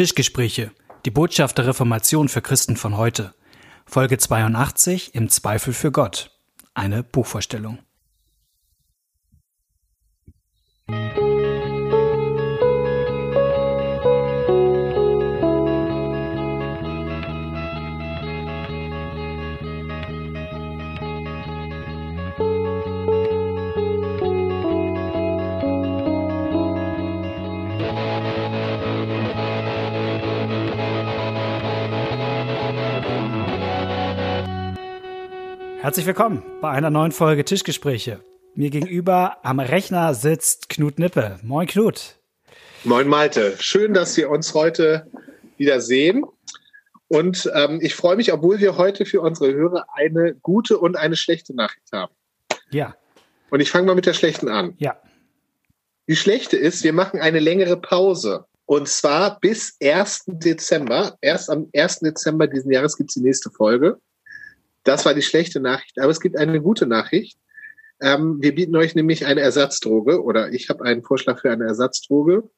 Tischgespräche. Die Botschaft der Reformation für Christen von heute. Folge 82 Im Zweifel für Gott. Eine Buchvorstellung. Herzlich willkommen bei einer neuen Folge Tischgespräche. Mir gegenüber am Rechner sitzt Knut Nippe. Moin Knut. Moin Malte. Schön, dass wir uns heute wieder sehen. Und ähm, ich freue mich, obwohl wir heute für unsere Hörer eine gute und eine schlechte Nachricht haben. Ja. Und ich fange mal mit der schlechten an. Ja. Die schlechte ist, wir machen eine längere Pause. Und zwar bis 1. Dezember. Erst am 1. Dezember diesen Jahres gibt es die nächste Folge. Das war die schlechte Nachricht. Aber es gibt eine gute Nachricht. Ähm, wir bieten euch nämlich eine Ersatzdroge oder ich habe einen Vorschlag für eine Ersatzdroge.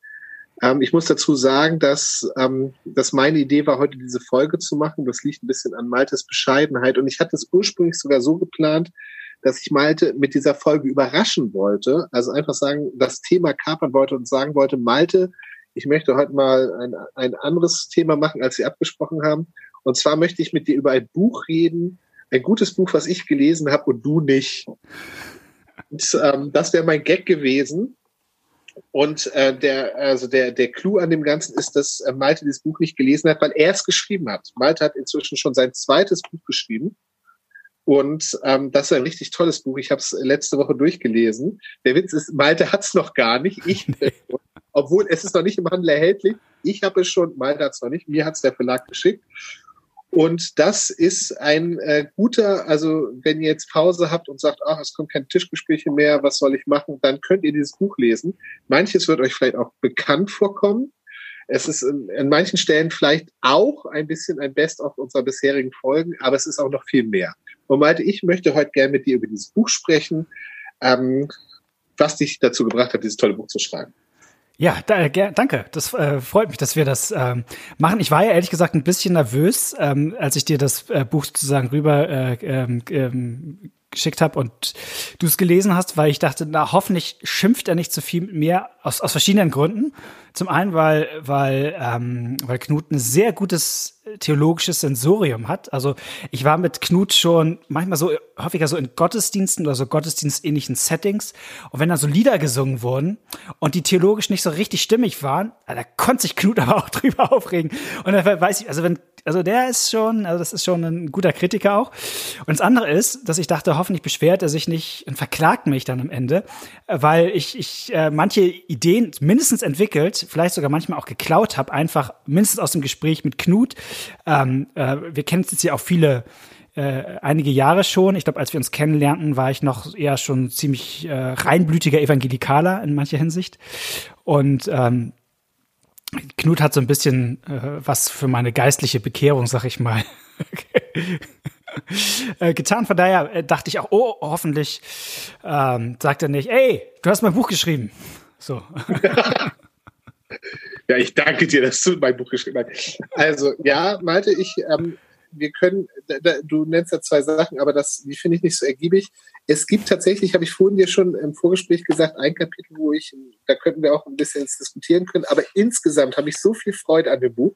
Ähm, ich muss dazu sagen, dass, ähm, dass meine Idee war, heute diese Folge zu machen. Das liegt ein bisschen an Maltes Bescheidenheit. Und ich hatte es ursprünglich sogar so geplant, dass ich Malte mit dieser Folge überraschen wollte. Also einfach sagen, das Thema kapern wollte und sagen wollte, Malte, ich möchte heute mal ein, ein anderes Thema machen, als wir abgesprochen haben. Und zwar möchte ich mit dir über ein Buch reden, ein gutes Buch, was ich gelesen habe und du nicht. Und, ähm, das wäre mein Gag gewesen. Und äh, der, also der, der Clou an dem Ganzen ist, dass äh, Malte dieses Buch nicht gelesen hat, weil er es geschrieben hat. Malte hat inzwischen schon sein zweites Buch geschrieben. Und ähm, das ist ein richtig tolles Buch. Ich habe es letzte Woche durchgelesen. Der Witz ist, Malte hat es noch gar nicht. Ich, obwohl es ist noch nicht im Handel erhältlich. Ich habe es schon, Malte hat es noch nicht. Mir hat es der Verlag geschickt. Und das ist ein äh, guter, also wenn ihr jetzt Pause habt und sagt, ach, es kommt kein Tischgespräche mehr, was soll ich machen, dann könnt ihr dieses Buch lesen. Manches wird euch vielleicht auch bekannt vorkommen. Es ist in, in manchen Stellen vielleicht auch ein bisschen ein Best-of unserer bisherigen Folgen, aber es ist auch noch viel mehr. Und Malte, ich möchte heute gerne mit dir über dieses Buch sprechen, ähm, was dich dazu gebracht hat, dieses tolle Buch zu schreiben. Ja, da, danke. Das äh, freut mich, dass wir das ähm, machen. Ich war ja ehrlich gesagt ein bisschen nervös, ähm, als ich dir das äh, Buch sozusagen rüber äh, ähm, ähm, geschickt habe und du es gelesen hast, weil ich dachte, na hoffentlich schimpft er nicht zu viel mit mir aus, aus verschiedenen Gründen. Zum einen, weil weil ähm, weil Knut ein sehr gutes theologisches Sensorium hat. Also ich war mit Knut schon manchmal so häufiger so in Gottesdiensten oder so Gottesdienstähnlichen Settings und wenn da so Lieder gesungen wurden und die theologisch nicht so richtig stimmig waren, da konnte sich Knut aber auch drüber aufregen. Und da weiß ich, also wenn also der ist schon, also das ist schon ein guter Kritiker auch. Und das andere ist, dass ich dachte, hoffentlich beschwert er sich nicht und verklagt mich dann am Ende, weil ich, ich äh, manche Ideen mindestens entwickelt, vielleicht sogar manchmal auch geklaut habe, einfach mindestens aus dem Gespräch mit Knut. Ähm, äh, wir kennen jetzt ja auch viele äh, einige Jahre schon. Ich glaube, als wir uns kennenlernten, war ich noch eher schon ziemlich äh, reinblütiger Evangelikaler in mancher Hinsicht. Und ähm, Knut hat so ein bisschen äh, was für meine geistliche Bekehrung, sag ich mal, äh, getan. Von daher äh, dachte ich auch, oh, hoffentlich ähm, sagt er nicht, ey, du hast mein Buch geschrieben. So. ja, ich danke dir, dass du mein Buch geschrieben hast. Also, ja, Malte, ich ähm, wir können, du nennst ja zwei Sachen, aber das, die finde ich nicht so ergiebig. Es gibt tatsächlich, habe ich vorhin dir schon im Vorgespräch gesagt, ein Kapitel, wo ich, da könnten wir auch ein bisschen diskutieren können, aber insgesamt habe ich so viel Freude an dem Buch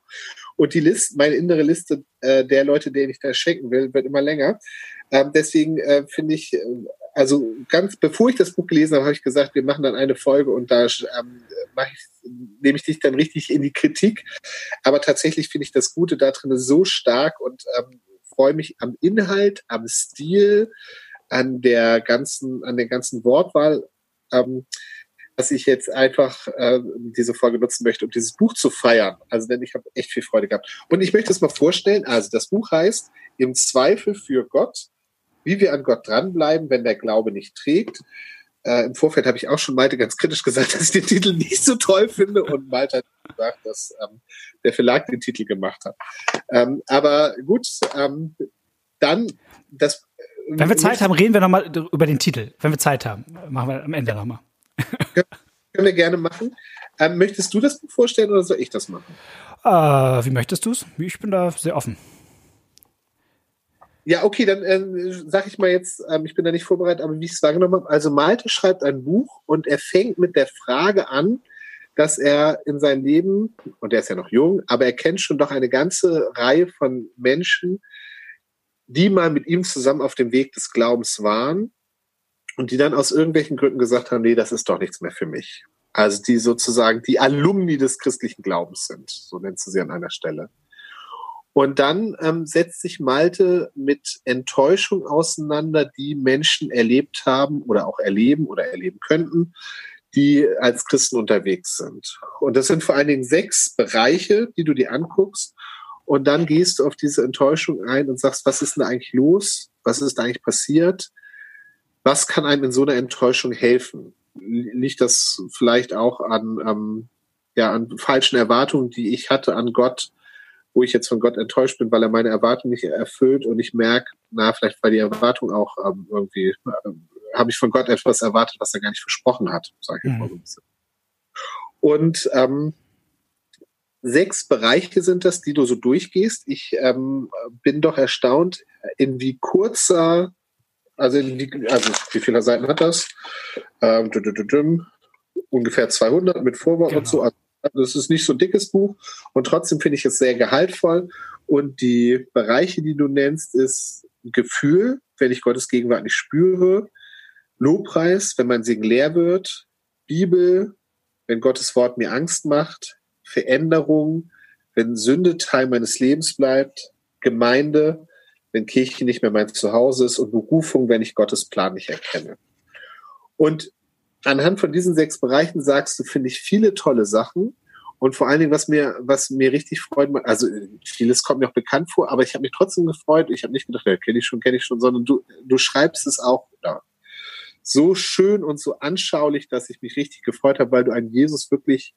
und die Liste, meine innere Liste äh, der Leute, denen ich das schenken will, wird immer länger. Ähm, deswegen äh, finde ich, äh, also ganz bevor ich das Buch gelesen habe, habe ich gesagt, wir machen dann eine Folge und da ähm, ich nehme ich dich dann richtig in die Kritik. Aber tatsächlich finde ich das Gute da drin so stark und ähm, freue mich am Inhalt, am Stil, an der ganzen, an der ganzen Wortwahl, ähm, dass ich jetzt einfach äh, diese Folge nutzen möchte, um dieses Buch zu feiern. Also denn ich habe echt viel Freude gehabt. Und ich möchte es mal vorstellen. Also das Buch heißt Im Zweifel für Gott, wie wir an Gott dranbleiben, wenn der Glaube nicht trägt. Äh, Im Vorfeld habe ich auch schon Malte ganz kritisch gesagt, dass ich den Titel nicht so toll finde und Malte hat gesagt, dass ähm, der Verlag den Titel gemacht hat. Ähm, aber gut, ähm, dann das. Äh, Wenn wir Zeit haben, reden wir nochmal über den Titel. Wenn wir Zeit haben, machen wir am Ende nochmal. Können wir gerne machen. Ähm, möchtest du das vorstellen oder soll ich das machen? Äh, wie möchtest du es? Ich bin da sehr offen. Ja, okay, dann äh, sage ich mal jetzt, ähm, ich bin da nicht vorbereitet, aber wie ich es wahrgenommen habe, also Malte schreibt ein Buch und er fängt mit der Frage an, dass er in seinem Leben, und er ist ja noch jung, aber er kennt schon doch eine ganze Reihe von Menschen, die mal mit ihm zusammen auf dem Weg des Glaubens waren und die dann aus irgendwelchen Gründen gesagt haben, nee, das ist doch nichts mehr für mich. Also die sozusagen die Alumni des christlichen Glaubens sind, so nennt sie sie an einer Stelle. Und dann ähm, setzt sich Malte mit Enttäuschung auseinander, die Menschen erlebt haben oder auch erleben oder erleben könnten, die als Christen unterwegs sind. Und das sind vor allen Dingen sechs Bereiche, die du dir anguckst. Und dann gehst du auf diese Enttäuschung ein und sagst, was ist denn eigentlich los? Was ist eigentlich passiert? Was kann einem in so einer Enttäuschung helfen? Liegt das vielleicht auch an, ähm, ja, an falschen Erwartungen, die ich hatte an Gott? Wo ich jetzt von Gott enttäuscht bin, weil er meine Erwartung nicht erfüllt und ich merke, na, vielleicht war die Erwartung auch ähm, irgendwie, äh, habe ich von Gott etwas erwartet, was er gar nicht versprochen hat, sage ich mhm. mal so ein bisschen. Und ähm, sechs Bereiche sind das, die du so durchgehst. Ich ähm, bin doch erstaunt, in wie kurzer, also, in wie, also wie viele Seiten hat das? Ähm, ungefähr 200 mit Vorwort genau. und so. Also also es ist nicht so ein dickes Buch und trotzdem finde ich es sehr gehaltvoll. Und die Bereiche, die du nennst, ist Gefühl, wenn ich Gottes Gegenwart nicht spüre, Lobpreis, wenn mein Segen leer wird, Bibel, wenn Gottes Wort mir Angst macht, Veränderung, wenn Sünde Teil meines Lebens bleibt, Gemeinde, wenn Kirche nicht mehr mein Zuhause ist und Berufung, wenn ich Gottes Plan nicht erkenne. Und anhand von diesen sechs Bereichen sagst du, finde ich viele tolle Sachen. Und vor allen Dingen, was mir, was mir richtig freut, also vieles kommt mir auch bekannt vor, aber ich habe mich trotzdem gefreut. Ich habe nicht gedacht, ja, kenne ich schon, kenne ich schon, sondern du, du schreibst es auch ja, so schön und so anschaulich, dass ich mich richtig gefreut habe, weil du einen Jesus wirklich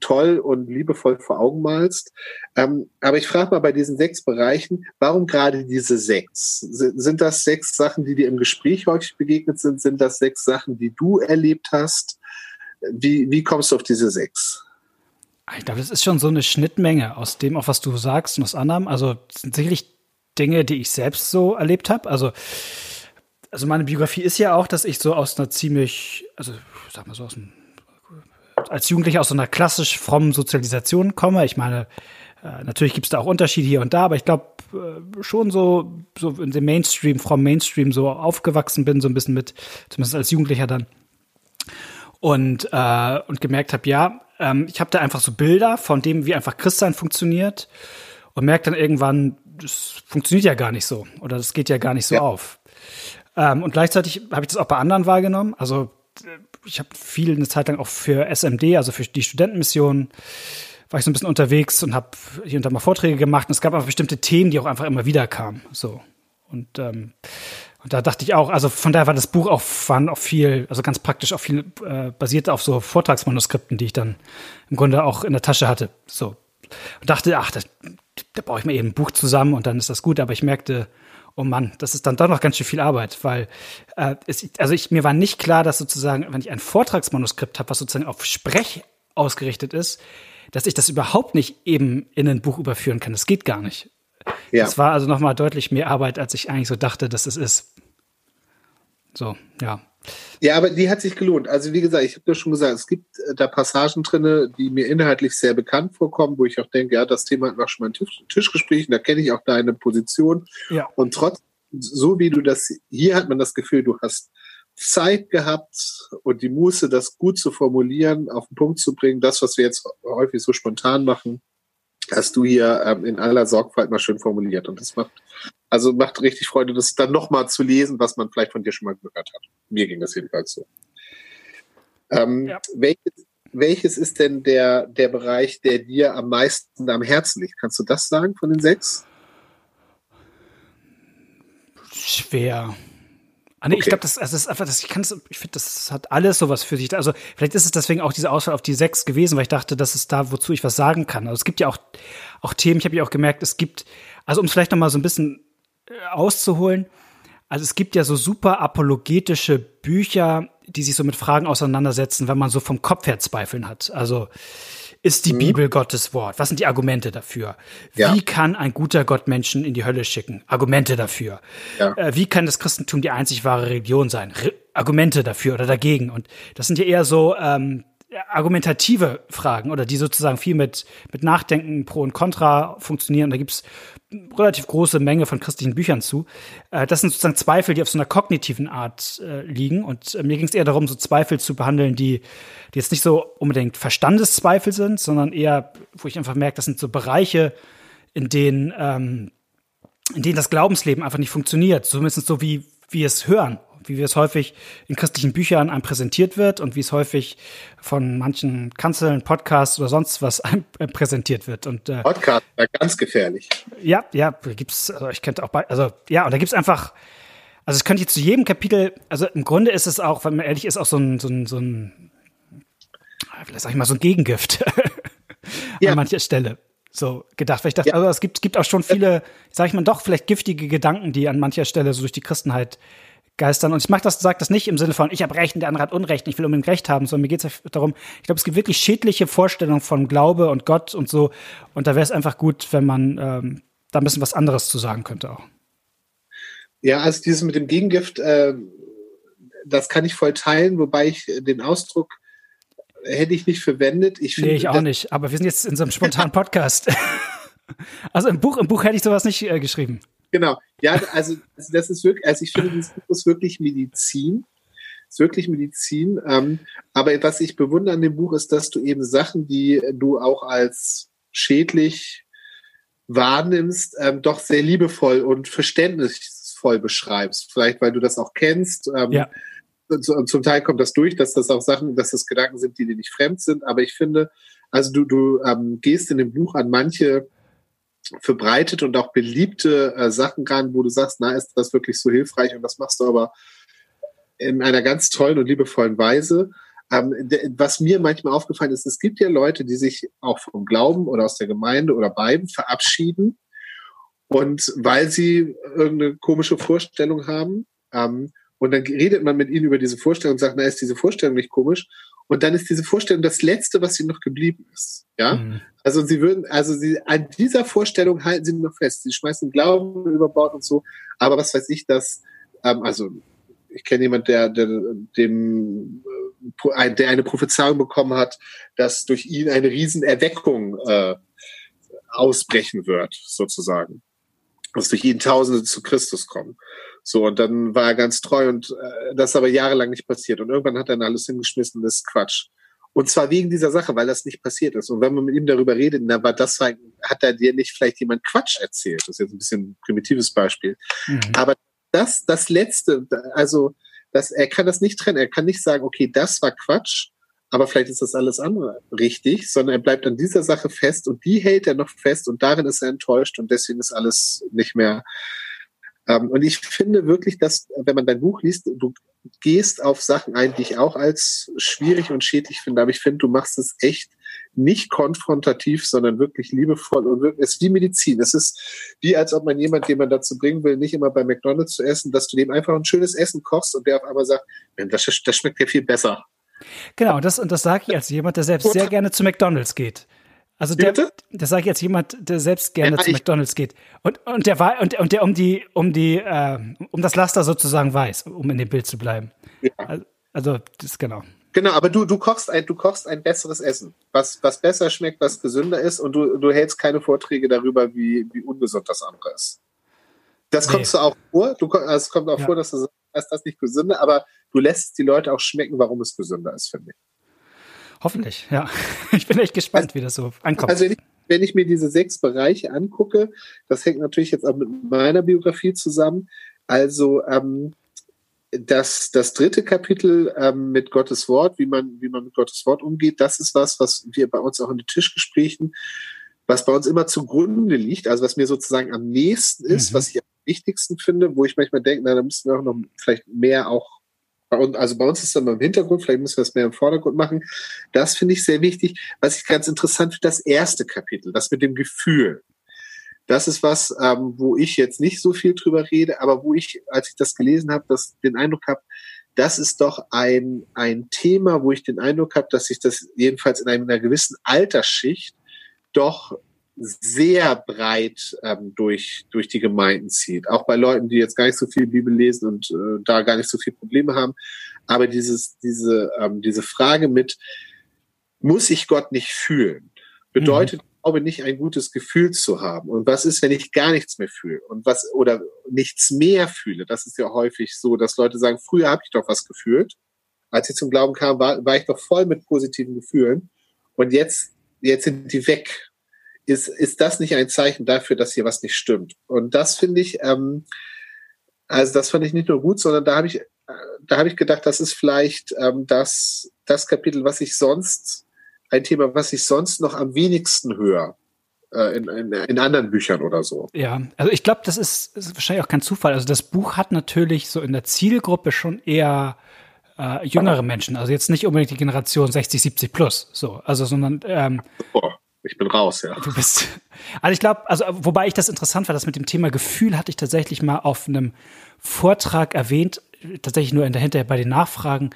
toll und liebevoll vor Augen malst. Ähm, aber ich frage mal bei diesen sechs Bereichen, warum gerade diese sechs? Sind das sechs Sachen, die dir im Gespräch häufig begegnet sind? Sind das sechs Sachen, die du erlebt hast? Wie, wie kommst du auf diese sechs? Ich glaube, das ist schon so eine Schnittmenge aus dem, auch was du sagst und aus anderem. Also sind sicherlich Dinge, die ich selbst so erlebt habe. Also, also meine Biografie ist ja auch, dass ich so aus einer ziemlich, also sag mal so aus einem als Jugendlicher aus so einer klassisch frommen Sozialisation komme. Ich meine, äh, natürlich gibt es da auch Unterschiede hier und da, aber ich glaube äh, schon so, so in dem Mainstream, from Mainstream so aufgewachsen bin, so ein bisschen mit, zumindest als Jugendlicher dann. Und, äh, und gemerkt habe, ja, ähm, ich habe da einfach so Bilder von dem, wie einfach Christsein funktioniert und merke dann irgendwann, das funktioniert ja gar nicht so oder das geht ja gar nicht so ja. auf. Ähm, und gleichzeitig habe ich das auch bei anderen wahrgenommen. Also ich habe viel eine Zeit lang auch für SMD, also für die Studentenmission, war ich so ein bisschen unterwegs und habe hier und da mal Vorträge gemacht. Und es gab aber bestimmte Themen, die auch einfach immer wieder kamen. So. Und, ähm, und da dachte ich auch, also von daher war das Buch auch, waren auch viel, also ganz praktisch auch viel äh, basiert auf so Vortragsmanuskripten, die ich dann im Grunde auch in der Tasche hatte. So. Und dachte, ach, da, da baue ich mir eben ein Buch zusammen und dann ist das gut. Aber ich merkte, oh Mann, das ist dann doch noch ganz schön viel Arbeit, weil äh, es, also ich, mir war nicht klar, dass sozusagen, wenn ich ein Vortragsmanuskript habe, was sozusagen auf Sprech ausgerichtet ist, dass ich das überhaupt nicht eben in ein Buch überführen kann. Das geht gar nicht. Ja. Das war also noch mal deutlich mehr Arbeit, als ich eigentlich so dachte, dass es ist. So, ja. Ja, aber die hat sich gelohnt. Also wie gesagt, ich habe ja schon gesagt, es gibt äh, da Passagen drin, die mir inhaltlich sehr bekannt vorkommen, wo ich auch denke, ja, das Thema hat wir schon mal ein Tisch, Tischgespräch, da kenne ich auch deine Position. Ja. Und trotz, so wie du das, hier hat man das Gefühl, du hast Zeit gehabt und die Muße, das gut zu formulieren, auf den Punkt zu bringen, das, was wir jetzt häufig so spontan machen, hast du hier ähm, in aller Sorgfalt mal schön formuliert. Und das macht, also macht richtig Freude, das dann nochmal zu lesen, was man vielleicht von dir schon mal gehört hat. Mir ging das jedenfalls so. Ähm, ja. welches, welches ist denn der, der Bereich, der dir am meisten am Herzen liegt? Kannst du das sagen von den sechs? Schwer. Ah, nee, okay. ich glaube, das, also das ist einfach, das, ich kann ich finde, das hat alles sowas für sich. Also vielleicht ist es deswegen auch diese Auswahl auf die sechs gewesen, weil ich dachte, das ist da, wozu ich was sagen kann. Also es gibt ja auch, auch Themen, ich habe ja auch gemerkt, es gibt, also um es vielleicht noch mal so ein bisschen auszuholen, also es gibt ja so super apologetische Bücher, die sich so mit Fragen auseinandersetzen, wenn man so vom Kopf her Zweifeln hat. Also Ist die mhm. Bibel Gottes Wort? Was sind die Argumente dafür? Ja. Wie kann ein guter Gott Menschen in die Hölle schicken? Argumente dafür. Ja. Äh, wie kann das Christentum die einzig wahre Religion sein? Re Argumente dafür oder dagegen? Und das sind ja eher so ähm, argumentative Fragen oder die sozusagen viel mit, mit Nachdenken pro und contra funktionieren. Da gibt's relativ große Menge von christlichen Büchern zu. Äh, das sind sozusagen Zweifel, die auf so einer kognitiven Art äh, liegen. Und äh, mir ging es eher darum, so Zweifel zu behandeln, die, die jetzt nicht so unbedingt Verstandeszweifel sind, sondern eher, wo ich einfach merke, das sind so Bereiche, in denen, ähm, in denen das Glaubensleben einfach nicht funktioniert. Zumindest so wie wir es hören wie es häufig in christlichen Büchern einem präsentiert wird und wie es häufig von manchen Kanzeln, Podcasts oder sonst was einem äh, präsentiert wird. Und äh, Podcast, ja, ganz gefährlich. Ja, ja, gibt's, also ich könnte auch bei, also ja, und da gibt's einfach, also es könnte jetzt zu jedem Kapitel, also im Grunde ist es auch, wenn man ehrlich ist, auch so ein, so ein, so ein vielleicht sag ich mal, so ein Gegengift ja. an mancher Stelle so gedacht. Weil ich dachte, ja. also es gibt, gibt auch schon viele, sag ich mal, doch vielleicht giftige Gedanken, die an mancher Stelle so durch die Christenheit geistern. Und ich mache das, sage das nicht im Sinne von, ich habe Recht und der andere hat Unrecht, ich will unbedingt Recht haben, sondern mir geht es darum, ich glaube, es gibt wirklich schädliche Vorstellungen von Glaube und Gott und so. Und da wäre es einfach gut, wenn man ähm, da ein bisschen was anderes zu sagen könnte auch. Ja, also dieses mit dem Gegengift, äh, das kann ich voll teilen, wobei ich den Ausdruck hätte ich nicht verwendet. Ich finde, nee, ich auch nicht. Aber wir sind jetzt in so einem spontanen Podcast. also im Buch, im Buch hätte ich sowas nicht äh, geschrieben. Genau. Ja, also, also das ist wirklich, also ich finde, dieses Buch ist wirklich Medizin. Ist wirklich Medizin. Ähm, aber was ich bewundere an dem Buch ist, dass du eben Sachen, die du auch als schädlich wahrnimmst, ähm, doch sehr liebevoll und verständnisvoll beschreibst. Vielleicht, weil du das auch kennst. Ähm, ja. Und zum Teil kommt das durch, dass das auch Sachen, dass das Gedanken sind, die dir nicht fremd sind. Aber ich finde, also du, du ähm, gehst in dem Buch an manche verbreitet und auch beliebte äh, Sachen ran, wo du sagst, na, ist das wirklich so hilfreich und das machst du aber in einer ganz tollen und liebevollen Weise. Ähm, was mir manchmal aufgefallen ist, es gibt ja Leute, die sich auch vom Glauben oder aus der Gemeinde oder beiden verabschieden und weil sie irgendeine komische Vorstellung haben ähm, und dann redet man mit ihnen über diese Vorstellung und sagt, na, ist diese Vorstellung nicht komisch? Und dann ist diese Vorstellung das Letzte, was ihnen noch geblieben ist. Ja, mhm. also sie würden, also sie an dieser Vorstellung halten sie noch fest. Sie schmeißen Glauben über Bord und so. Aber was weiß ich, dass, ähm, also ich kenne jemand, der, der dem, äh, der eine Prophezeiung bekommen hat, dass durch ihn eine Riesenerweckung äh, ausbrechen wird, sozusagen. Dass durch ihn Tausende zu Christus kommen. So, und dann war er ganz treu und äh, das ist aber jahrelang nicht passiert. Und irgendwann hat er dann alles hingeschmissen, das ist Quatsch. Und zwar wegen dieser Sache, weil das nicht passiert ist. Und wenn man mit ihm darüber redet, dann war das, hat er dir nicht vielleicht jemand Quatsch erzählt. Das ist jetzt ein bisschen ein primitives Beispiel. Mhm. Aber das, das Letzte, also, das, er kann das nicht trennen. Er kann nicht sagen, okay, das war Quatsch, aber vielleicht ist das alles andere richtig, sondern er bleibt an dieser Sache fest und die hält er noch fest und darin ist er enttäuscht und deswegen ist alles nicht mehr ähm, und ich finde wirklich, dass, wenn man dein Buch liest, du gehst auf Sachen ein, die ich auch als schwierig und schädlich finde, aber ich finde, du machst es echt nicht konfrontativ, sondern wirklich liebevoll und wirklich, es ist wie Medizin. Es ist wie, als ob man jemand, den man dazu bringen will, nicht immer bei McDonalds zu essen, dass du dem einfach ein schönes Essen kochst und der auf einmal sagt, das, das schmeckt ja viel besser. Genau, das, und das sage ich als jemand, der selbst sehr gerne zu McDonalds geht. Also der, das sage ich jetzt jemand, der selbst gerne ja, zu McDonalds geht und und der war und, und der um die um die äh, um das Laster sozusagen weiß, um in dem Bild zu bleiben. Ja. Also das genau. Genau, aber du du kochst ein du kochst ein besseres Essen, was was besser schmeckt, was gesünder ist und du du hältst keine Vorträge darüber, wie wie ungesund das andere ist. Das kommt nee. auch vor. Du also es kommt auch ja. vor, dass du sagst, das nicht gesünder, aber du lässt die Leute auch schmecken, warum es gesünder ist, finde ich. Hoffentlich, ja. Ich bin echt gespannt, wie das so ankommt. Also wenn ich, mir diese sechs Bereiche angucke, das hängt natürlich jetzt auch mit meiner Biografie zusammen. Also ähm, das, das dritte Kapitel ähm, mit Gottes Wort, wie man, wie man mit Gottes Wort umgeht, das ist was, was wir bei uns auch in den Tischgesprächen, was bei uns immer zugrunde liegt, also was mir sozusagen am nächsten ist, mhm. was ich am wichtigsten finde, wo ich manchmal denke, na, da müssen wir auch noch vielleicht mehr auch also bei uns ist das immer im Hintergrund, vielleicht müssen wir das mehr im Vordergrund machen. Das finde ich sehr wichtig. Was ich ganz interessant finde, das erste Kapitel, das mit dem Gefühl. Das ist was, ähm, wo ich jetzt nicht so viel drüber rede, aber wo ich, als ich das gelesen habe, den Eindruck habe, das ist doch ein, ein Thema, wo ich den Eindruck habe, dass sich das jedenfalls in einer gewissen Altersschicht doch sehr breit ähm, durch, durch die Gemeinden zieht. Auch bei Leuten, die jetzt gar nicht so viel Bibel lesen und äh, da gar nicht so viel Probleme haben. Aber dieses, diese, ähm, diese Frage mit, muss ich Gott nicht fühlen? Bedeutet, mhm. glaube nicht ein gutes Gefühl zu haben. Und was ist, wenn ich gar nichts mehr fühle? Und was, oder nichts mehr fühle? Das ist ja häufig so, dass Leute sagen, früher habe ich doch was gefühlt. Als ich zum Glauben kam, war, war ich doch voll mit positiven Gefühlen. Und jetzt, jetzt sind die weg ist, ist das nicht ein Zeichen dafür, dass hier was nicht stimmt? Und das finde ich, ähm, also das fand ich nicht nur gut, sondern da habe ich, da habe ich gedacht, das ist vielleicht ähm, das, das Kapitel, was ich sonst, ein Thema, was ich sonst noch am wenigsten höre. Äh, in, in, in anderen Büchern oder so. Ja, also ich glaube, das ist, ist wahrscheinlich auch kein Zufall. Also das Buch hat natürlich so in der Zielgruppe schon eher äh, jüngere Menschen, also jetzt nicht unbedingt die Generation 60, 70 plus, so, also sondern ähm, Boah. Ich bin raus, ja. Du bist. Also ich glaube, also wobei ich das interessant war, das mit dem Thema Gefühl hatte ich tatsächlich mal auf einem Vortrag erwähnt, tatsächlich nur hinterher bei den Nachfragen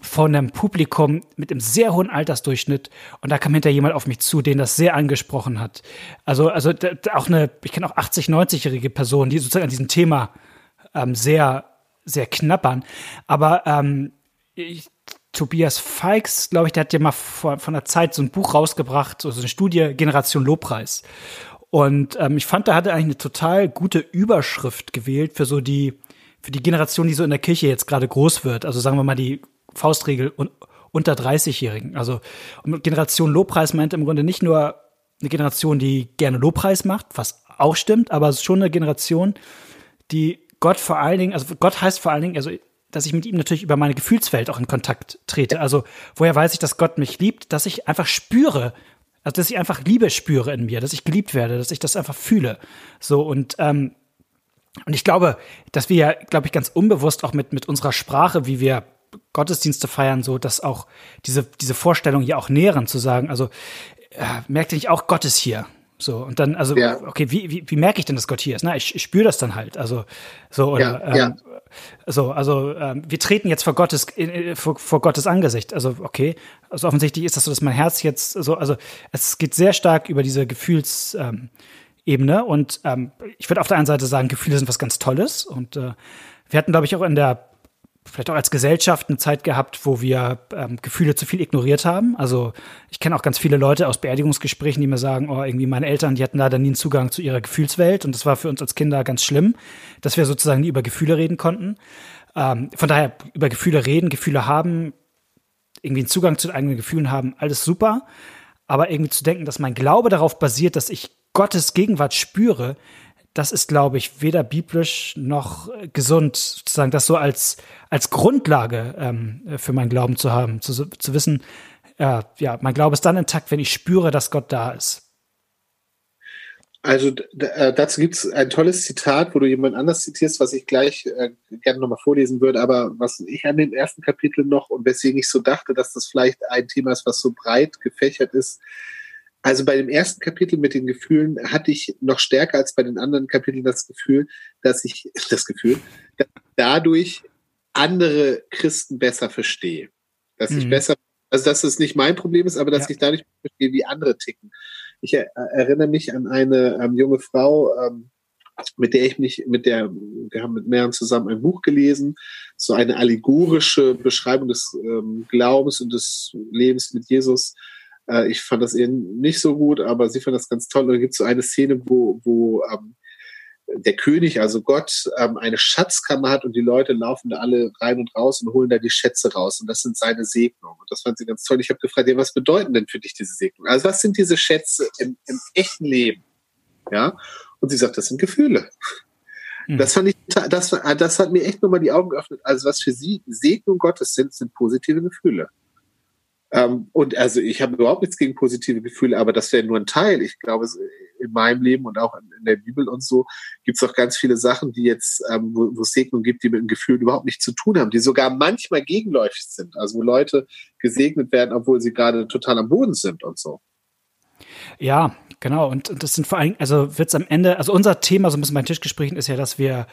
von einem Publikum mit einem sehr hohen Altersdurchschnitt und da kam hinterher jemand auf mich zu, den das sehr angesprochen hat. Also also auch eine, ich kenne auch 80, 90-jährige Personen, die sozusagen an diesem Thema ähm, sehr sehr knappern. Aber ähm, ich, Tobias Feix, glaube ich, der hat ja mal vor, von der Zeit so ein Buch rausgebracht, so eine Studie Generation Lobpreis. Und ähm, ich fand, da hat er eigentlich eine total gute Überschrift gewählt für so die, für die Generation, die so in der Kirche jetzt gerade groß wird. Also sagen wir mal die Faustregel un unter 30-Jährigen. Also Generation Lobpreis meint im Grunde nicht nur eine Generation, die gerne Lobpreis macht, was auch stimmt, aber es ist schon eine Generation, die Gott vor allen Dingen, also Gott heißt vor allen Dingen, also dass ich mit ihm natürlich über meine Gefühlswelt auch in Kontakt trete. Also woher weiß ich, dass Gott mich liebt? Dass ich einfach spüre, also dass ich einfach Liebe spüre in mir, dass ich geliebt werde, dass ich das einfach fühle. So und ähm, und ich glaube, dass wir ja, glaube ich, ganz unbewusst auch mit mit unserer Sprache, wie wir Gottesdienste feiern, so dass auch diese diese Vorstellung hier auch nähren zu sagen. Also äh, merkt ihr nicht auch Gott ist hier? So, und dann, also, ja. okay, wie, wie, wie merke ich denn, dass Gott hier ist? Na, ich, ich spüre das dann halt. Also, so, oder, ja, ähm, ja. so, also, ähm, wir treten jetzt vor Gottes, vor, vor Gottes Angesicht. Also, okay, also offensichtlich ist das so, dass mein Herz jetzt so, also, es geht sehr stark über diese Gefühlsebene. Ähm, und ähm, ich würde auf der einen Seite sagen, Gefühle sind was ganz Tolles. Und äh, wir hatten, glaube ich, auch in der vielleicht auch als Gesellschaft eine Zeit gehabt, wo wir ähm, Gefühle zu viel ignoriert haben. Also ich kenne auch ganz viele Leute aus Beerdigungsgesprächen, die mir sagen, oh, irgendwie meine Eltern, die hatten leider nie einen Zugang zu ihrer Gefühlswelt und das war für uns als Kinder ganz schlimm, dass wir sozusagen nie über Gefühle reden konnten. Ähm, von daher über Gefühle reden, Gefühle haben, irgendwie einen Zugang zu den eigenen Gefühlen haben, alles super. Aber irgendwie zu denken, dass mein Glaube darauf basiert, dass ich Gottes Gegenwart spüre, das ist, glaube ich, weder biblisch noch gesund, sozusagen das so als, als Grundlage ähm, für meinen Glauben zu haben, zu, zu wissen, äh, ja, mein Glaube ist dann intakt, wenn ich spüre, dass Gott da ist. Also äh, dazu gibt es ein tolles Zitat, wo du jemand anders zitierst, was ich gleich äh, gerne nochmal vorlesen würde, aber was ich an den ersten Kapiteln noch und weswegen ich so dachte, dass das vielleicht ein Thema ist, was so breit gefächert ist, also bei dem ersten Kapitel mit den Gefühlen hatte ich noch stärker als bei den anderen Kapiteln das Gefühl, dass ich das Gefühl, dass ich dadurch andere Christen besser verstehe. Dass mhm. ich besser, also dass es nicht mein Problem ist, aber dass ja. ich dadurch verstehe, wie andere ticken. Ich er, erinnere mich an eine ähm, junge Frau, ähm, mit der ich mich, mit der, wir haben mit mehreren zusammen ein Buch gelesen, so eine allegorische Beschreibung des ähm, Glaubens und des Lebens mit Jesus äh, ich fand das eben nicht so gut, aber sie fand das ganz toll. Und da gibt es so eine Szene, wo, wo ähm, der König, also Gott, ähm, eine Schatzkammer hat und die Leute laufen da alle rein und raus und holen da die Schätze raus. Und das sind seine Segnungen. Und das fand sie ganz toll. Ich habe gefragt, ja, was bedeuten denn für dich diese Segnungen? Also was sind diese Schätze im, im echten Leben? Ja. Und sie sagt, das sind Gefühle. Mhm. Das fand ich, das, das hat mir echt nochmal die Augen geöffnet. Also was für sie Segnung Gottes sind, sind positive Gefühle. Ähm, und also ich habe überhaupt nichts gegen positive Gefühle, aber das wäre nur ein Teil. Ich glaube, in meinem Leben und auch in der Bibel und so gibt es auch ganz viele Sachen, die jetzt, ähm, wo, wo es Segnungen gibt, die mit dem Gefühl überhaupt nichts zu tun haben, die sogar manchmal gegenläufig sind. Also wo Leute gesegnet werden, obwohl sie gerade total am Boden sind und so. Ja, genau. Und, und das sind vor allem, also wird es am Ende, also unser Thema so ein bisschen bei Tischgesprächen ist ja, dass wir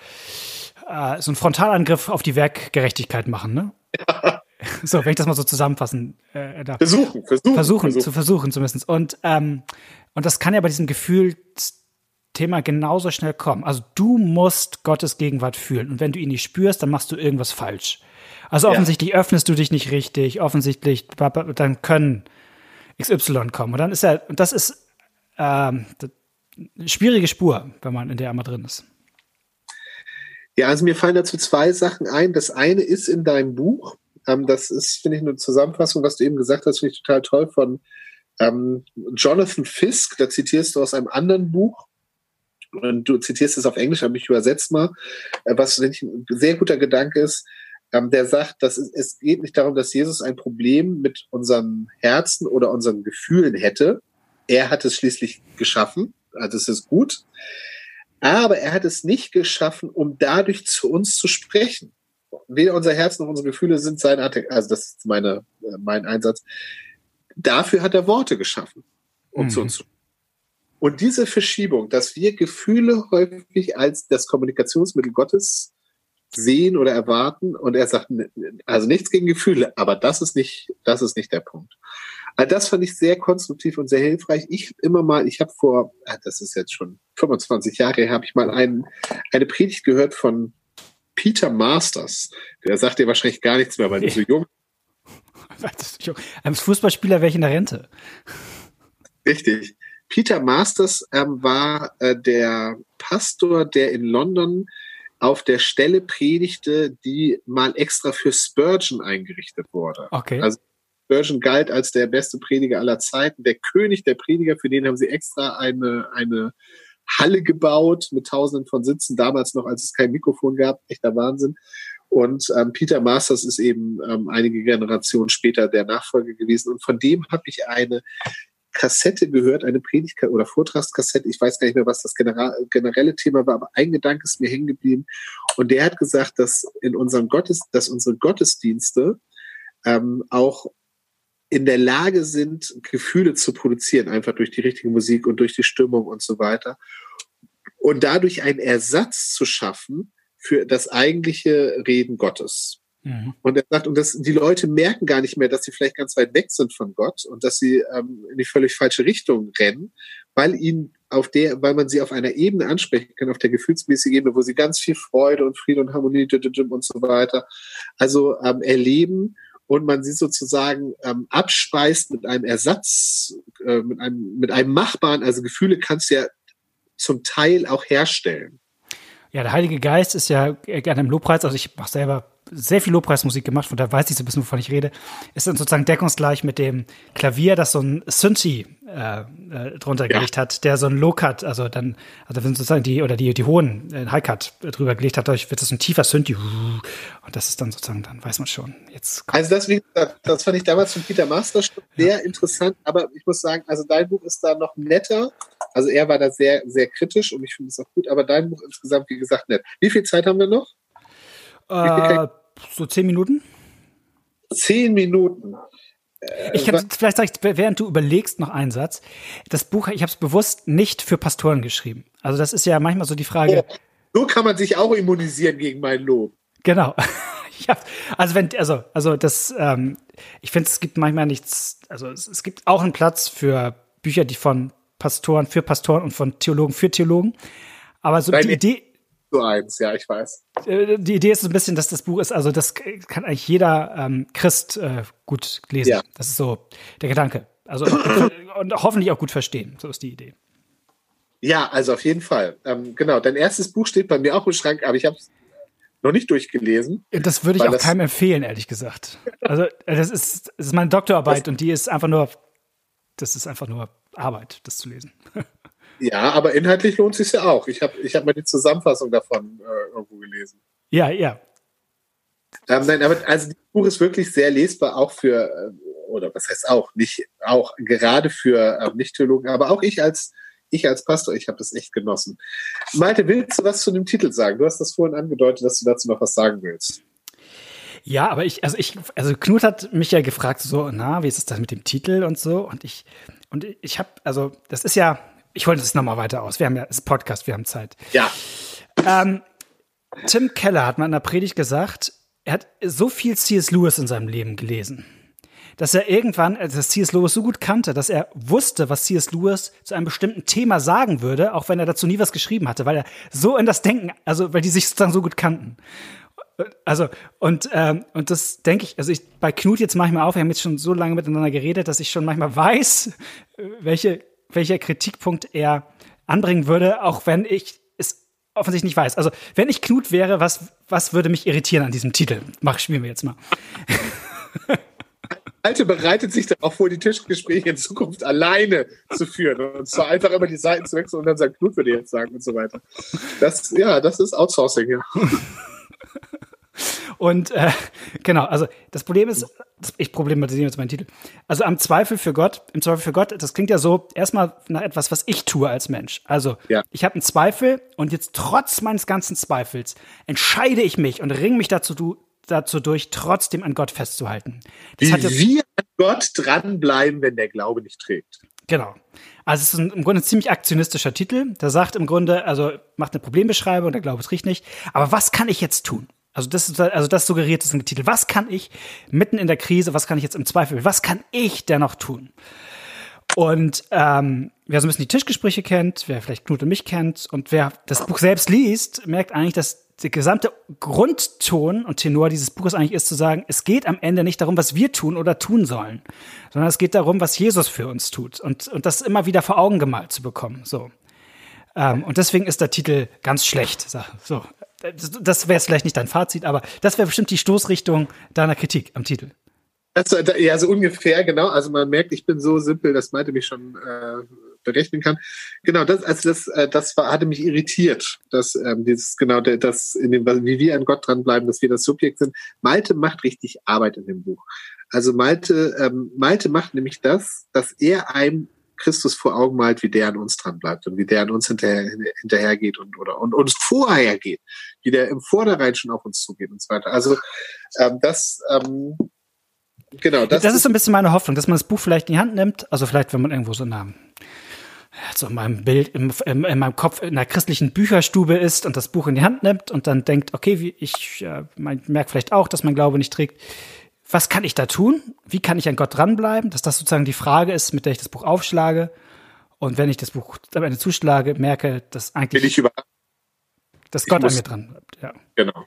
äh, so einen Frontalangriff auf die Werkgerechtigkeit machen, ne? Ja. So, wenn ich das mal so zusammenfassen äh, darf. Versuchen, versuchen. Versuchen, versuchen. zu versuchen zumindest. Und, ähm, und das kann ja bei diesem Gefühlsthema genauso schnell kommen. Also du musst Gottes Gegenwart fühlen. Und wenn du ihn nicht spürst, dann machst du irgendwas falsch. Also offensichtlich ja. öffnest du dich nicht richtig, offensichtlich, dann können XY kommen. Und dann ist er, und das ist ähm, eine schwierige Spur, wenn man in der einmal drin ist. Ja, also mir fallen dazu zwei Sachen ein. Das eine ist in deinem Buch, ähm, das ist, finde ich, eine Zusammenfassung, was du eben gesagt hast, finde ich total toll von ähm, Jonathan Fisk, da zitierst du aus einem anderen Buch. Und du zitierst es auf Englisch, aber ich übersetze mal, äh, was ich, ein sehr guter Gedanke ist, ähm, der sagt, dass es, es geht nicht darum, dass Jesus ein Problem mit unseren Herzen oder unseren Gefühlen hätte. Er hat es schließlich geschaffen, also es ist gut. Aber er hat es nicht geschaffen, um dadurch zu uns zu sprechen. Weder unser Herz noch unsere Gefühle sind sein, also das ist meine, äh, mein Einsatz. Dafür hat er Worte geschaffen, um mhm. zu uns zu und diese Verschiebung, dass wir Gefühle häufig als das Kommunikationsmittel Gottes sehen oder erwarten. Und er sagt, also nichts gegen Gefühle, aber das ist nicht, das ist nicht der Punkt. Also das fand ich sehr konstruktiv und sehr hilfreich. Ich immer mal, ich habe vor, ah, das ist jetzt schon 25 Jahre habe ich mal einen, eine Predigt gehört von Peter Masters. Der sagt dir wahrscheinlich gar nichts mehr, weil du so jung Als Fußballspieler wäre ich in der Rente. Richtig. Peter Masters ähm, war äh, der Pastor, der in London auf der Stelle predigte, die mal extra für Spurgeon eingerichtet wurde. Okay. Also Spurgeon galt als der beste Prediger aller Zeiten, der König der Prediger, für den haben sie extra eine, eine Halle gebaut mit tausenden von Sitzen, damals noch, als es kein Mikrofon gab, echter Wahnsinn. Und ähm, Peter Masters ist eben ähm, einige Generationen später der Nachfolger gewesen. Und von dem habe ich eine Kassette gehört, eine Predigt- oder Vortragskassette. Ich weiß gar nicht mehr, was das generelle Thema war, aber ein Gedanke ist mir hängen geblieben. Und der hat gesagt, dass in unserem Gottes, dass unsere Gottesdienste ähm, auch in der Lage sind, Gefühle zu produzieren, einfach durch die richtige Musik und durch die Stimmung und so weiter. Und dadurch einen Ersatz zu schaffen für das eigentliche Reden Gottes. Mhm. Und er sagt, und das, die Leute merken gar nicht mehr, dass sie vielleicht ganz weit weg sind von Gott und dass sie ähm, in die völlig falsche Richtung rennen, weil ihnen auf der, weil man sie auf einer Ebene ansprechen kann, auf der gefühlsmäßigen Ebene, wo sie ganz viel Freude und Friede und Harmonie und so weiter, also ähm, erleben und man sie sozusagen ähm, abspeist mit einem Ersatz, äh, mit einem mit einem machbaren, also Gefühle kannst du ja zum Teil auch herstellen. Ja, der Heilige Geist ist ja gerne im Lobpreis, also ich mache selber sehr viel Lobpreismusik gemacht, von da weiß ich so ein bisschen, wovon ich rede, ist dann sozusagen deckungsgleich mit dem Klavier, das so ein Synthi äh, äh, drunter ja. gelegt hat, der so ein Low-Cut, also dann, also wenn sozusagen die, oder die, die hohen äh, High-Cut drüber gelegt hat, dadurch wird das ein tiefer Synthi. Und das ist dann sozusagen, dann weiß man schon, jetzt Also das, wie gesagt, das fand ich damals von Peter Master schon sehr ja. interessant, aber ich muss sagen, also dein Buch ist da noch netter. Also er war da sehr, sehr kritisch und ich finde es auch gut, aber dein Buch insgesamt, wie gesagt, nett. Wie viel Zeit haben wir noch? Äh, so zehn Minuten? Zehn Minuten. Ich kann, vielleicht sage ich, während du überlegst, noch einen Satz. Das Buch, ich habe es bewusst nicht für Pastoren geschrieben. Also das ist ja manchmal so die Frage. Oh, so kann man sich auch immunisieren gegen mein Lob. Genau. ja, also wenn, also, also das, ähm, ich finde, es gibt manchmal nichts, also es, es gibt auch einen Platz für Bücher, die von Pastoren für Pastoren und von Theologen für Theologen. Aber so Nein, die Idee, so eins, ja, ich weiß. Äh, die Idee ist so ein bisschen, dass das Buch ist, also das kann eigentlich jeder ähm, Christ äh, gut lesen. Ja. Das ist so der Gedanke. Also und hoffentlich auch gut verstehen. So ist die Idee. Ja, also auf jeden Fall. Ähm, genau, dein erstes Buch steht bei mir auch im Schrank, aber ich habe es noch nicht durchgelesen. Das würde ich auch keinem empfehlen, ehrlich gesagt. Also äh, das ist, das ist meine Doktorarbeit und die ist einfach nur, das ist einfach nur Arbeit, das zu lesen. Ja, aber inhaltlich lohnt es sich ja auch. Ich habe ich hab mal die Zusammenfassung davon äh, irgendwo gelesen. Ja, ja. Ähm, nein, aber also das Buch ist wirklich sehr lesbar, auch für, äh, oder was heißt auch, nicht, auch gerade für äh, Nicht-Theologen, aber auch ich als ich als Pastor, ich habe das echt genossen. Malte, willst du was zu dem Titel sagen? Du hast das vorhin angedeutet, dass du dazu noch was sagen willst. Ja, aber ich, also ich, also Knut hat mich ja gefragt, so, na, wie ist es das mit dem Titel und so? Und ich, und ich habe, also das ist ja, ich hole das nochmal weiter aus. Wir haben ja, das ist Podcast, wir haben Zeit. Ja. Ähm, Tim Keller hat mal in einer Predigt gesagt, er hat so viel C.S. Lewis in seinem Leben gelesen, dass er irgendwann also das C.S. Lewis so gut kannte, dass er wusste, was C.S. Lewis zu einem bestimmten Thema sagen würde, auch wenn er dazu nie was geschrieben hatte, weil er so in das Denken, also weil die sich sozusagen so gut kannten. Also, und, ähm, und das denke ich, also ich bei Knut jetzt manchmal auf, wir haben jetzt schon so lange miteinander geredet, dass ich schon manchmal weiß, welche, welcher Kritikpunkt er anbringen würde, auch wenn ich es offensichtlich nicht weiß. Also, wenn ich Knut wäre, was, was würde mich irritieren an diesem Titel? Mach, spielen wir jetzt mal. Alte bereitet sich darauf vor, die Tischgespräche in Zukunft alleine zu führen. Und zwar einfach immer die Seiten zu wechseln und dann sagt Knut würde jetzt sagen und so weiter. Das, ja, das ist Outsourcing, ja. Und äh, genau, also das Problem ist, ich problematisiere jetzt meinen Titel. Also am Zweifel für Gott, im Zweifel für Gott, das klingt ja so erstmal nach etwas, was ich tue als Mensch. Also ja. ich habe einen Zweifel und jetzt trotz meines ganzen Zweifels entscheide ich mich und ringe mich dazu, dazu durch, trotzdem an Gott festzuhalten. Das Wie wir an Gott dranbleiben, wenn der Glaube nicht trägt. Genau. Also es ist ein, im Grunde ein ziemlich aktionistischer Titel. Der sagt im Grunde, also macht eine Problembeschreibung, der Glaube riecht nicht. Aber was kann ich jetzt tun? Also das, also das suggeriert es im Titel. Was kann ich mitten in der Krise, was kann ich jetzt im Zweifel, was kann ich dennoch tun? Und ähm, wer so ein bisschen die Tischgespräche kennt, wer vielleicht Knut und mich kennt und wer das Buch selbst liest, merkt eigentlich, dass der gesamte Grundton und Tenor dieses Buches eigentlich ist zu sagen, es geht am Ende nicht darum, was wir tun oder tun sollen, sondern es geht darum, was Jesus für uns tut und, und das immer wieder vor Augen gemalt zu bekommen. So. Ähm, und deswegen ist der Titel ganz schlecht. So, das wäre vielleicht nicht dein Fazit, aber das wäre bestimmt die Stoßrichtung deiner Kritik am Titel. Also, ja, so ungefähr, genau. Also man merkt, ich bin so simpel, dass Malte mich schon äh, berechnen kann. Genau, das, also das, äh, das war, hatte mich irritiert, dass ähm, dieses, genau, der, das in dem, wie wir an Gott dranbleiben, dass wir das Subjekt sind. Malte macht richtig Arbeit in dem Buch. Also Malte, ähm, Malte macht nämlich das, dass er einem Christus vor Augen malt, wie der an uns dran bleibt und wie der an uns hinterher, hinterhergeht und oder und uns vorher geht, wie der im Vornherein schon auf uns zugeht und so weiter. Also ähm, das ähm, genau das, das ist so ein bisschen meine Hoffnung, dass man das Buch vielleicht in die Hand nimmt, also vielleicht wenn man irgendwo so einen so in meinem Bild, im, im, in meinem Kopf in einer christlichen Bücherstube ist und das Buch in die Hand nimmt und dann denkt, okay, wie ich äh, merke vielleicht auch, dass mein Glaube nicht trägt was kann ich da tun? Wie kann ich an Gott dranbleiben? Dass das sozusagen die Frage ist, mit der ich das Buch aufschlage. Und wenn ich das Buch am Ende zuschlage, merke, dass eigentlich, Bin ich über dass Gott an mir dran bleibt. Ja. Genau.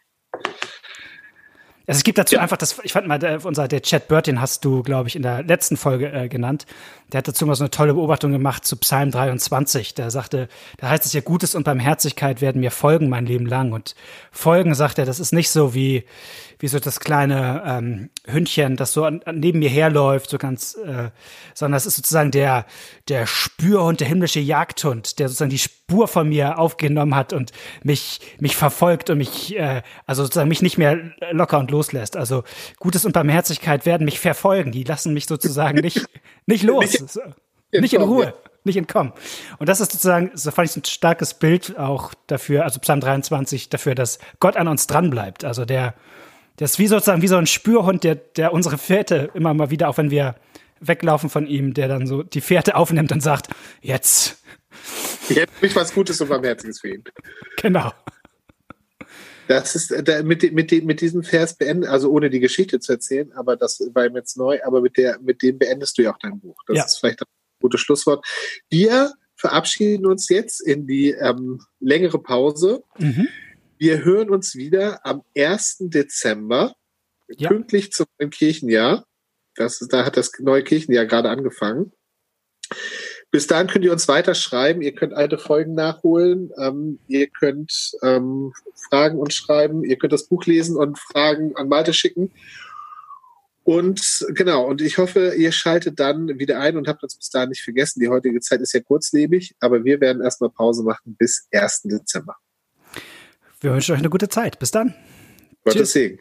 Also es gibt dazu ja. einfach das, ich fand mal, der, unser, der Chad Burton hast du, glaube ich, in der letzten Folge äh, genannt. Der hat dazu mal so eine tolle Beobachtung gemacht zu Psalm 23. Der sagte, da heißt es ja, Gutes und Barmherzigkeit werden mir folgen mein Leben lang. Und folgen, sagt er, das ist nicht so wie, wie so das kleine ähm, Hündchen, das so an, neben mir herläuft, so ganz, äh, sondern es ist sozusagen der, der Spürhund, der himmlische Jagdhund, der sozusagen die Spur von mir aufgenommen hat und mich, mich verfolgt und mich, äh, also sozusagen mich nicht mehr locker und loslässt. Also Gutes und Barmherzigkeit werden mich verfolgen. Die lassen mich sozusagen nicht, nicht los. nicht, nicht in Ruhe nicht entkommen. Und das ist sozusagen, so fand ich ein starkes Bild auch dafür, also Psalm 23, dafür, dass Gott an uns dranbleibt. Also der, der ist wie sozusagen wie so ein Spürhund, der, der unsere Fährte immer mal wieder, auch wenn wir weglaufen von ihm, der dann so die Fährte aufnimmt und sagt, jetzt. Jetzt habe ich was Gutes und Barmherziges für ihn. Genau. Das ist da, mit, mit, mit diesem Vers beenden, also ohne die Geschichte zu erzählen, aber das war ihm jetzt neu, aber mit der, mit dem beendest du ja auch dein Buch. Das ja. ist vielleicht ein gutes Schlusswort. Wir verabschieden uns jetzt in die ähm, längere Pause. Mhm. Wir hören uns wieder am 1. Dezember, ja. pünktlich zum Kirchenjahr. Das, da hat das neue Kirchenjahr gerade angefangen. Bis dahin könnt ihr uns weiter schreiben. Ihr könnt alte Folgen nachholen. Ähm, ihr könnt ähm, Fragen uns schreiben. Ihr könnt das Buch lesen und Fragen an Malte schicken. Und genau, und ich hoffe, ihr schaltet dann wieder ein und habt uns bis dahin nicht vergessen. Die heutige Zeit ist ja kurzlebig, aber wir werden erstmal Pause machen bis 1. Dezember. Wir wünschen euch eine gute Zeit. Bis dann. Gottes Segen.